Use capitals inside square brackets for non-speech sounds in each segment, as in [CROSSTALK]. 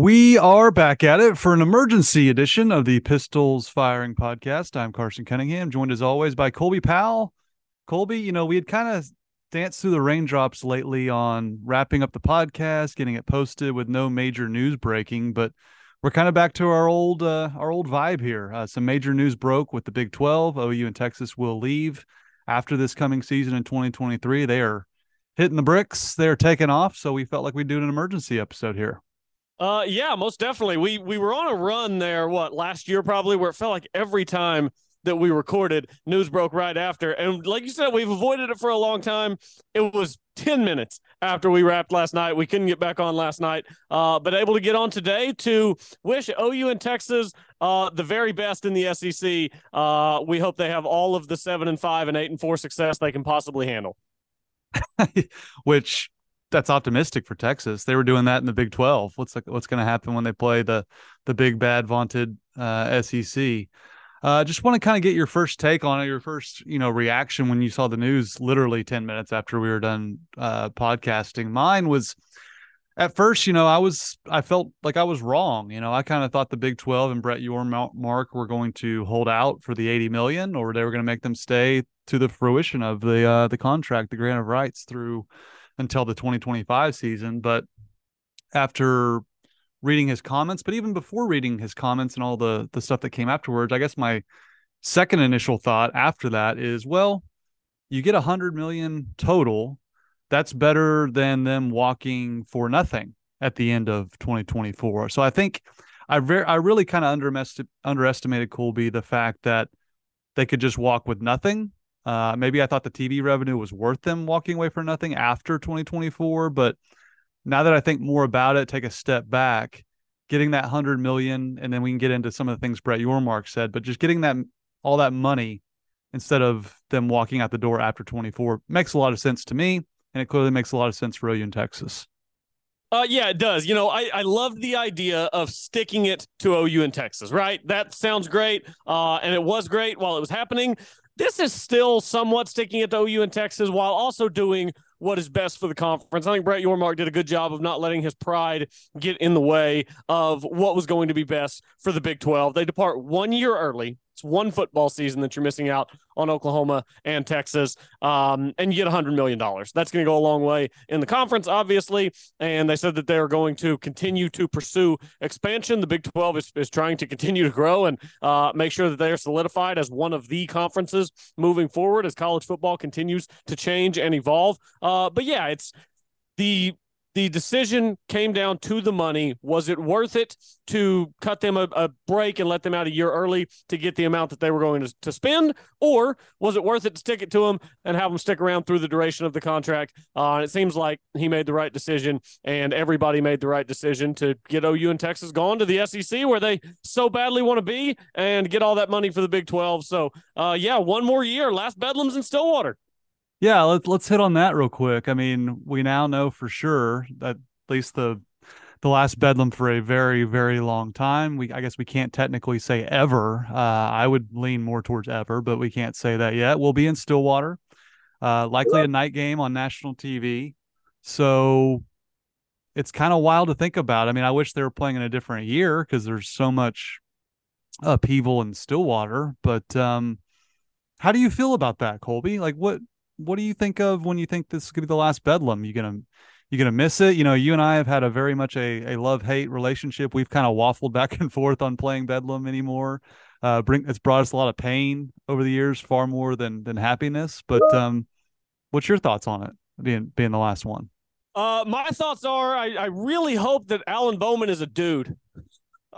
We are back at it for an emergency edition of the Pistols Firing Podcast. I'm Carson Cunningham, joined as always by Colby Powell. Colby, you know, we had kind of danced through the raindrops lately on wrapping up the podcast, getting it posted with no major news breaking, but we're kind of back to our old uh, our old vibe here. Uh, some major news broke with the Big 12. OU and Texas will leave after this coming season in 2023. They are hitting the bricks. They're taking off. So we felt like we'd do an emergency episode here. Uh, yeah, most definitely. We we were on a run there. What last year probably where it felt like every time that we recorded, news broke right after. And like you said, we've avoided it for a long time. It was 10 minutes after we wrapped last night. We couldn't get back on last night, uh, but able to get on today to wish OU and Texas uh, the very best in the SEC. Uh, we hope they have all of the seven and five and eight and four success they can possibly handle. [LAUGHS] Which that's optimistic for Texas. They were doing that in the Big 12. What's like, what's going to happen when they play the the big bad vaunted uh, SEC? Uh, just want to kind of get your first take on it, your first, you know, reaction when you saw the news literally 10 minutes after we were done uh, podcasting. Mine was at first, you know, I was, I felt like I was wrong. You know, I kind of thought the Big 12 and Brett Yormark were going to hold out for the 80 million or they were going to make them stay to the fruition of the, uh, the contract, the grant of rights through until the 2025 season. But after reading his comments, but even before reading his comments and all the the stuff that came afterwards, I guess my second initial thought after that is, well, you get a hundred million total. That's better than them walking for nothing at the end of 2024. So I think I very I really kind of underestimated underestimated Colby the fact that they could just walk with nothing. Uh, maybe I thought the TV revenue was worth them walking away for nothing after 2024, but now that I think more about it, take a step back, getting that hundred million, and then we can get into some of the things Brett Yormark said, but just getting that all that money instead of them walking out the door after 24 makes a lot of sense to me, and it clearly makes a lot of sense for OU in Texas. Uh, yeah, it does. You know, I, I love the idea of sticking it to OU in Texas, right? That sounds great. Uh, and it was great while it was happening. This is still somewhat sticking it to OU in Texas while also doing what is best for the conference. I think Brett Yormark did a good job of not letting his pride get in the way of what was going to be best for the Big 12. They depart one year early it's one football season that you're missing out on Oklahoma and Texas, um, and you get $100 million. That's going to go a long way in the conference, obviously. And they said that they're going to continue to pursue expansion. The Big 12 is, is trying to continue to grow and uh, make sure that they're solidified as one of the conferences moving forward as college football continues to change and evolve. Uh, but yeah, it's the the decision came down to the money. Was it worth it to cut them a, a, break and let them out a year early to get the amount that they were going to, to spend? Or was it worth it to stick it to them and have them stick around through the duration of the contract? Uh, and it seems like he made the right decision and everybody made the right decision to get OU and Texas gone to the SEC where they so badly want to be and get all that money for the Big 12. So, uh, yeah, one more year. Last Bedlam's in Stillwater. Yeah, let's let's hit on that real quick. I mean, we now know for sure that at least the the last bedlam for a very very long time. We I guess we can't technically say ever. Uh, I would lean more towards ever, but we can't say that yet. We'll be in Stillwater, uh, likely a night game on national TV. So it's kind of wild to think about. I mean, I wish they were playing in a different year because there's so much upheaval in Stillwater. But um, how do you feel about that, Colby? Like what what do you think of when you think this is gonna be the last Bedlam? You gonna you gonna miss it? You know, you and I have had a very much a, a love hate relationship. We've kind of waffled [LAUGHS] back and forth on playing Bedlam anymore. Uh, bring it's brought us a lot of pain over the years, far more than than happiness. But um, what's your thoughts on it being being the last one? Uh, my thoughts are I, I really hope that Alan Bowman is a dude.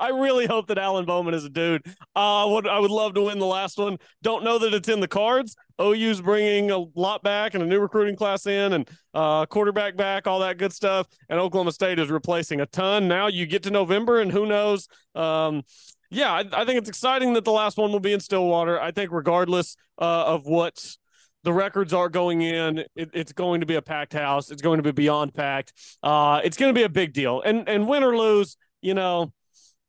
I really hope that Alan Bowman is a dude. Uh, would I would love to win the last one. Don't know that it's in the cards. OU's bringing a lot back and a new recruiting class in and uh, quarterback back, all that good stuff. And Oklahoma State is replacing a ton. Now you get to November and who knows? Um, yeah, I, I, think it's exciting that the last one will be in Stillwater. I think regardless uh, of what the records are going in, it, it's going to be a packed house. It's going to be beyond packed. Uh, it's going to be a big deal. And and win or lose, you know,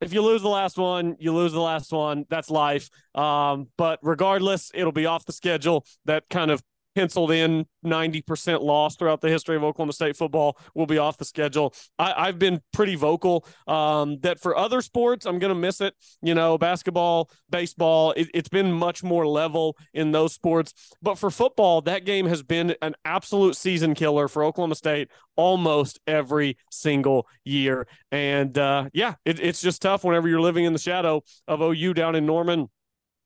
if you lose the last one, you lose the last one. That's life. Um, but regardless, it'll be off the schedule. That kind of penciled in 90% loss throughout the history of Oklahoma State football will be off the schedule. I, have been pretty vocal um, that for other sports, I'm going to miss it. You know, basketball, baseball, it, it's been much more level in those sports. But for football, that game has been an absolute season killer for Oklahoma State almost every single year. And uh, yeah, it, it's just tough whenever you're living in the shadow of OU down in Norman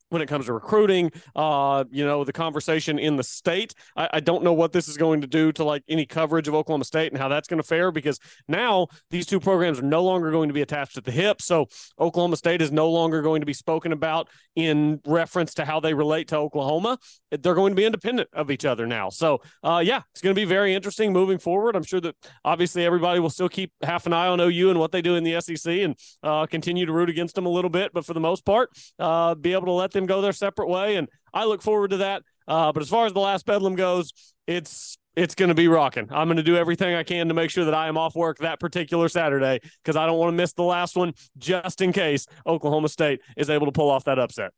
when it comes to recruiting, uh, you know, the conversation in the state. I, I, don't know what this is going to do to like any coverage of Oklahoma State and how that's going to fare because now these two programs are no longer going to be attached at the hip. So Oklahoma State is no longer going to be spoken about in reference to how they relate to Oklahoma. They're going to be independent of each other now. So, uh, yeah, it's going to be very interesting moving forward. I'm sure that obviously everybody will still keep half an eye on OU and what they do in the SEC and uh, continue to root against them a little bit. But for the most part, uh, be able to let them go their separate way. And I look forward to that. Uh, but as far as the last Bedlam goes, it's it's going to be rocking. I'm going to do everything I can to make sure that I am off work that particular Saturday because I don't want to miss the last one just in case Oklahoma State is able to pull off that upset.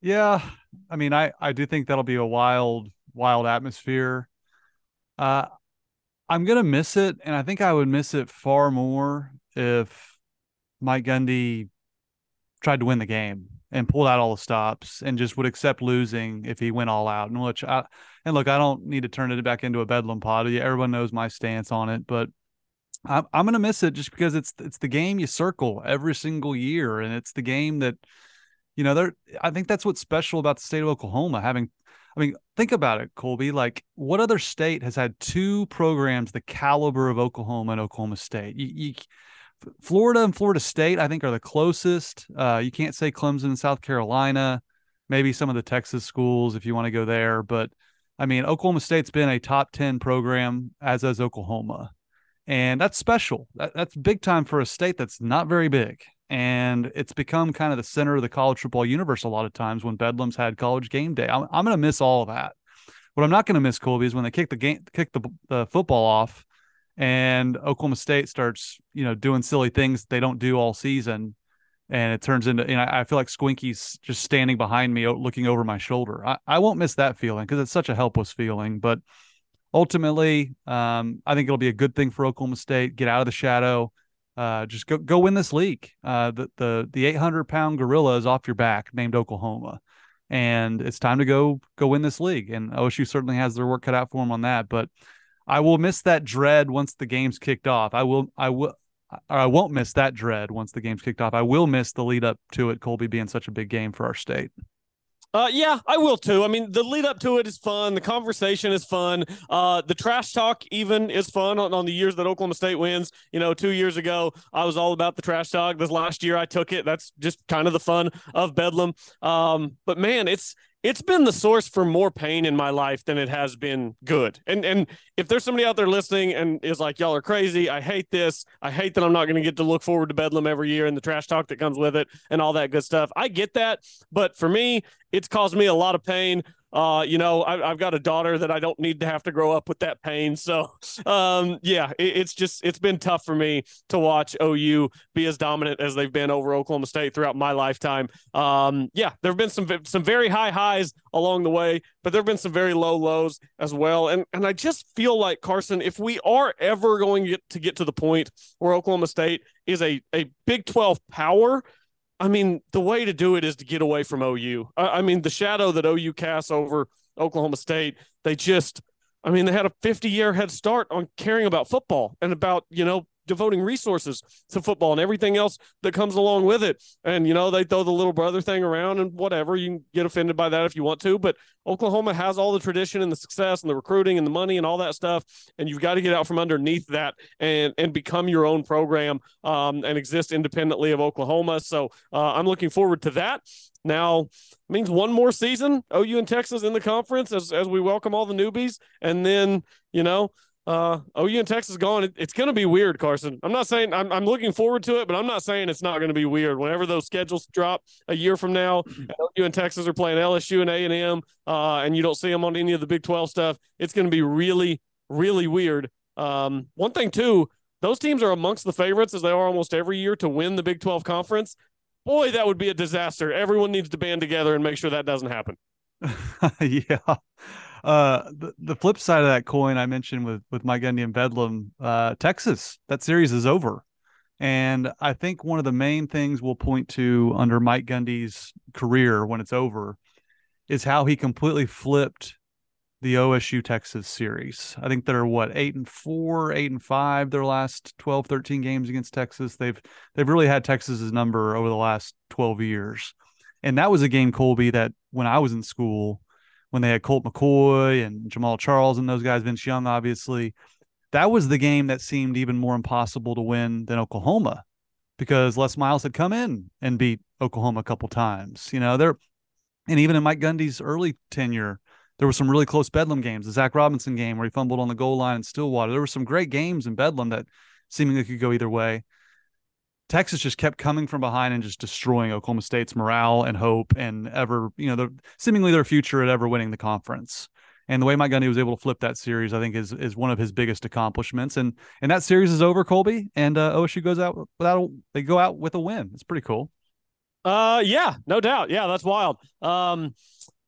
Yeah, I mean, I I do think that'll be a wild wild atmosphere. Uh, I'm gonna miss it, and I think I would miss it far more if Mike Gundy tried to win the game and pulled out all the stops and just would accept losing if he went all out. And which I and look, I don't need to turn it back into a bedlam pod. Everyone knows my stance on it, but I'm I'm gonna miss it just because it's it's the game you circle every single year, and it's the game that you know there. I think that's what's special about the state of Oklahoma having. I mean, think about it, Colby. Like, what other state has had two programs the caliber of Oklahoma and Oklahoma State? You, you Florida and Florida State, I think, are the closest. Uh, you can't say Clemson and South Carolina, maybe some of the Texas schools if you want to go there. But I mean, Oklahoma State's been a top 10 program, as has Oklahoma. And that's special. That, that's big time for a state that's not very big. And it's become kind of the center of the college football universe a lot of times when Bedlam's had college game day. I'm, I'm going to miss all of that. What I'm not going to miss, Colby, is when they kick the game, kick the, the football off and Oklahoma State starts, you know, doing silly things they don't do all season, and it turns into, you know, I feel like Squinky's just standing behind me, looking over my shoulder. I, I won't miss that feeling because it's such a helpless feeling. But ultimately, um, I think it'll be a good thing for Oklahoma State. Get out of the shadow. Uh, just go go win this league. Uh, the the the 800 pound gorilla is off your back, named Oklahoma, and it's time to go go win this league. And OSU certainly has their work cut out for them on that, but I will miss that dread once the game's kicked off. I will I will or I won't miss that dread once the game's kicked off. I will miss the lead up to it, Colby being such a big game for our state. Uh, yeah, I will too. I mean, the lead up to it is fun. The conversation is fun. Uh, the trash talk even is fun on, on the years that Oklahoma State wins. You know, two years ago, I was all about the trash talk. This last year, I took it. That's just kind of the fun of Bedlam. Um, but man, it's it's been the source for more pain in my life than it has been good. And and if there's somebody out there listening and is like, y'all are crazy, I hate this. I hate that I'm not going to get to look forward to Bedlam every year and the trash talk that comes with it and all that good stuff. I get that, but for me, it's caused me a lot of pain uh, you know, I, have got a daughter that I don't need to have to grow up with that pain. [LAUGHS] So, um, yeah, it, it's just it's been tough for me to watch OU be as dominant as they've been over Oklahoma State throughout my lifetime. Um, yeah, there have been some some very high highs along the way, but there have been some very low lows as well. And and I just feel like Carson, if we are ever going to get to get to the point where Oklahoma State is a a Big Twelve power I mean, the way to do it is to get away from OU. I, I mean, the shadow that OU casts over Oklahoma State, they just, I mean, they had a 50 year head start on caring about football and about, you know, devoting resources to football and everything else that comes along with it. And, you know, they throw the little brother thing around and whatever. You can get offended by that if you want to. But Oklahoma has all the tradition and the success and the recruiting and the money and all that stuff. And you've got to get out from underneath that and, and become your own program um, and exist independently of Oklahoma. So uh, I'm looking forward to that. Now means one more season, OU and Texas in the conference as, as we welcome all the newbies. And then, you know, uh, OU and Texas gone. It, it's going to be weird, Carson. I'm not saying I'm, I'm looking forward to it, but I'm not saying it's not going to be weird. Whenever those schedules drop a year from now, [CLEARS THROAT] and OU and Texas are playing LSU and A and M, uh, and you don't see them on any of the Big 12 stuff, it's going to be really, really weird. Um, one thing too, those teams are amongst the favorites as they are almost every year to win the Big 12 conference. Boy, that would be a disaster. Everyone needs to band together and make sure that doesn't happen. [LAUGHS] yeah. Uh, the, the flip side of that coin I mentioned with with Mike Gundy and Bedlam, uh, Texas, that series is over. And I think one of the main things we'll point to under Mike Gundy's career when it's over is how he completely flipped the OSU Texas series. I think they're what eight and four, eight and five their last 12, 13 games against Texas. They've they've really had Texas's number over the last 12 years. And that was a game, Colby, that when I was in school, when they had Colt McCoy and Jamaal Charles and those guys, Vince Young, obviously, that was the game that seemed even more impossible to win than Oklahoma because Les Miles had come in and beat Oklahoma a couple times. You know, they're and even in Mike Gundy's early tenure, there were some really close Bedlam games. The Zach Robinson game where he fumbled on the goal line in Stillwater. There were some great games in Bedlam that seemingly could go either way. Texas just kept coming from behind and just destroying Oklahoma State's morale and hope and ever, you know, seemingly their future at ever winning the conference. And the way Mike Gundy was able to flip that series, I think, is is one of his biggest accomplishments. And and that series is over, Colby, and uh, OSU goes out without they go out with a win. It's pretty cool. Uh, yeah, no doubt. Yeah, that's wild. Um,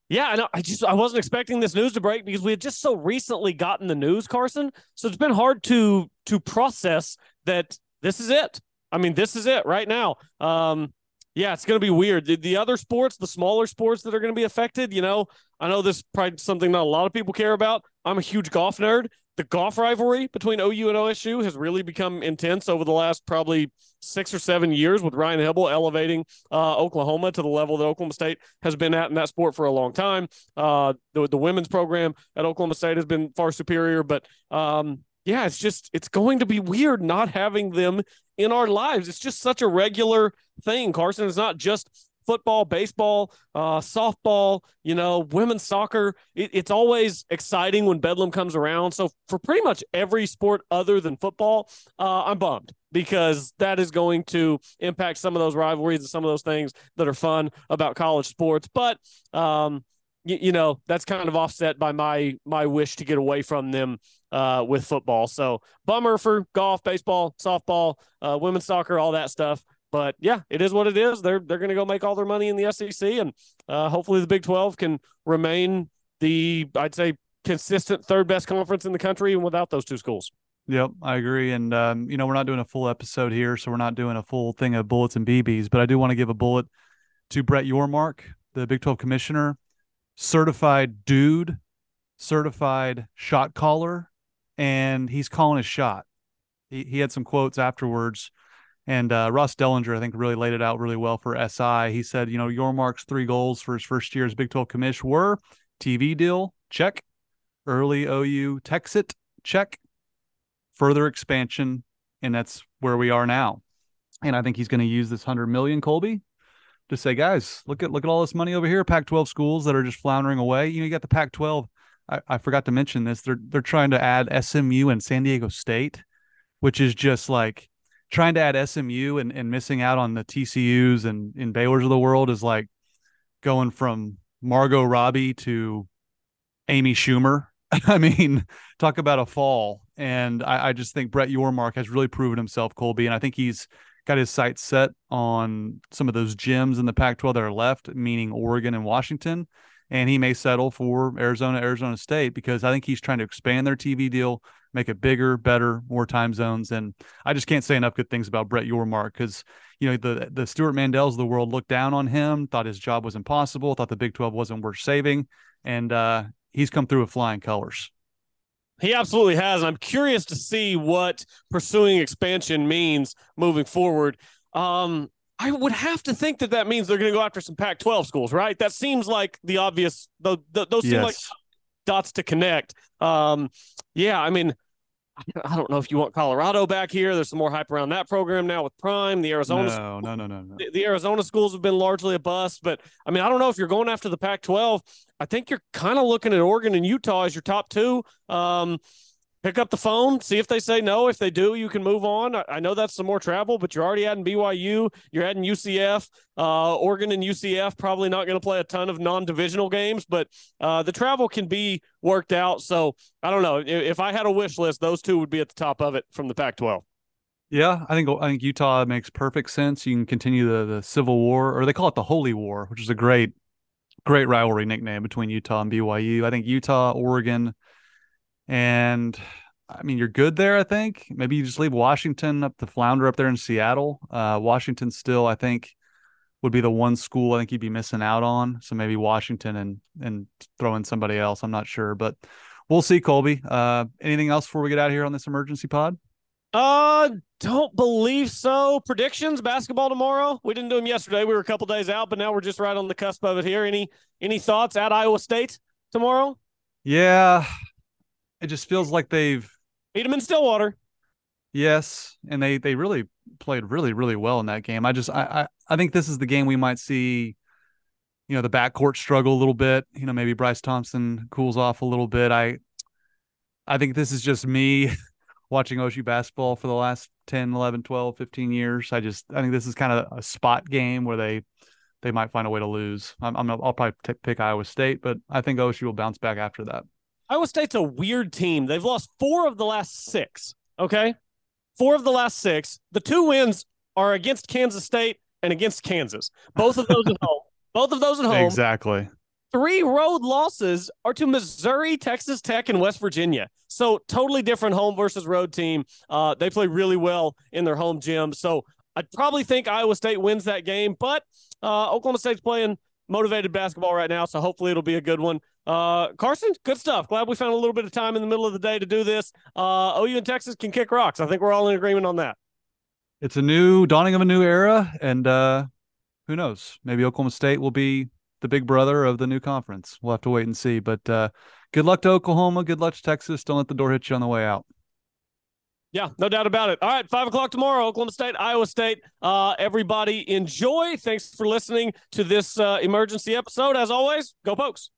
yeah, and I just I wasn't expecting this news to break because we had just so recently gotten the news, Carson. So it's been hard to to process that this is it. I mean, this is it right now. Um, yeah, it's going to be weird. The, the, other sports, the smaller sports that are going to be affected, you know, I know this is probably something not a lot of people care about. I'm a huge golf nerd the golf rivalry between OU and OSU has really become intense over the last probably six or seven years with Ryan Hybl elevating uh, Oklahoma to the level that Oklahoma State has been at in that sport for a long time. Uh, the, the women's program at Oklahoma State has been far superior, but um, yeah, it's just it's going to be weird not having them in our lives. It's just such a regular thing, Carson. It's not just football, baseball, uh, softball, you know, women's soccer. It, it's always exciting when Bedlam comes around. So for pretty much every sport other than football, uh, I'm bummed because that is going to impact some of those rivalries and some of those things that are fun about college sports. But um, you, you know, that's kind of offset by my my wish to get away from them uh, with football. So bummer for golf, baseball, softball, uh, women's soccer, all that stuff. But yeah, it is what it is. They're they're going to go make all their money in the SEC, and uh, hopefully the Big Twelve can remain the I'd say consistent third best conference in the country, even without those two schools. Yep, I agree. And um, you know, we're not doing a full episode here, so we're not doing a full thing of bullets and BBs. But I do want to give a bullet to Brett Yormark, the Big Twelve commissioner, certified dude, certified shot caller, and he's calling his shot. He he had some quotes afterwards and uh, Ross Dellenger, I think, really laid it out really well for SI. He said, you know, Yormark's three goals for his first year as Big 12 commish were TV deal, check. Early OU Texit, check. Further expansion, and that's where we are now. And I think he's going to use this hundred million, Colby, to say, guys, look at look at all this money over here. Pac-12 schools that are just floundering away. You know, you got the Pac-12. I, I forgot to mention this. They're they're trying to add SMU and San Diego State, which is just like trying to add SMU and, and missing out on the TCUs and in Baylor's of the world is like going from Margot Robbie to Amy Schumer. [LAUGHS] I mean, talk about a fall. And I, I, just think Brett Yormark has really proven himself, Colby. And I think he's got his sights set on some of those gyms in the Pac 12 that are left, meaning Oregon and Washington. And he may settle for Arizona, Arizona State because I think he's trying to expand their TV deal, make it bigger, better, more time zones. And I just can't say enough good things about Brett Yormark because you know the the Stewart Mandels of the world looked down on him, thought his job was impossible, thought the Big Twelve wasn't worth saving, and uh, he's come through with flying colors. He absolutely has, and I'm curious to see what pursuing expansion means moving forward. Um, I would have to think that that means they're going to go after some Pac-12 schools, right? That seems like the obvious. The, the, those seem yes. like dots to connect. Um, yeah, I mean, I don't know if you want Colorado back here. There's some more hype around that program now with Prime. The Arizona, no, no, no, no, no. The, the, Arizona schools have been largely a bust, but I mean, I don't know if you're going after the Pac-12. I think you're kind of looking at Oregon and Utah as your top two. Um, pick up the phone, see if they say no. If they do, you can move on. I, I know that's some more travel, but you're already adding BYU, you're adding UCF, uh, Oregon and UCF. Probably not going to play a ton of non-divisional games, but uh, the travel can be worked out. So I don't know. If, if I had a wish list, those two would be at the top of it from the Pac-12. Yeah, I think I think Utah makes perfect sense. You can continue the the Civil War, or they call it the Holy War, which is a great great rivalry nickname between Utah and BYU. I think Utah, Oregon, and I mean you're good there. I think maybe you just leave Washington up the flounder up there in Seattle. Uh, Washington still, I think, would be the one school I think you'd be missing out on. So maybe Washington and and throw in somebody else. I'm not sure, but we'll see. Colby, uh, anything else before we get out of here on this emergency pod? Uh, don't believe so. Predictions basketball tomorrow. We didn't do them yesterday. We were a couple days out, but now we're just right on the cusp of it here. Any any thoughts at Iowa State tomorrow? Yeah, it just feels like they've beat them in Stillwater. Yes, and they they really played really really well in that game. I just I I, I think this is the game we might see. You know the backcourt struggle a little bit. You know maybe Bryce Thompson cools off a little bit. I I think this is just me [LAUGHS] watching OSU basketball for the last 10, 11, 12, 15 years. I just I think this is kind of a spot game where they they might find a way to lose. I'm, I'm I'll probably t- pick Iowa State, but I think OSU will bounce back after that. Iowa State's a weird team. They've lost four of the last six. Okay, four of the last six. The two wins are against Kansas State and against Kansas. Both of those at [LAUGHS] home. Both of those at home. Exactly three road losses are to Missouri, Texas Tech, and West Virginia. So totally different home versus road team. Uh, they play really well in their home gym. So I'd probably think Iowa State wins that game, but uh, Oklahoma State's playing motivated basketball right now. So hopefully it'll be a good one. Uh, Carson, good stuff. Glad we found a little bit of time in the middle of the day to do this. Uh, OU and Texas can kick rocks. I think we're all in agreement on that. It's a new dawning of a new era, and uh, who knows? Maybe Oklahoma State will be the big brother of the new conference. We'll have to wait and see. But uh, good luck to Oklahoma. Good luck to Texas. Don't let the door hit you on the way out. Yeah, no doubt about it. All right, five o'clock tomorrow, Oklahoma State, Iowa State. Uh, everybody enjoy. Thanks for listening to this uh, emergency episode. As always, go Pokes.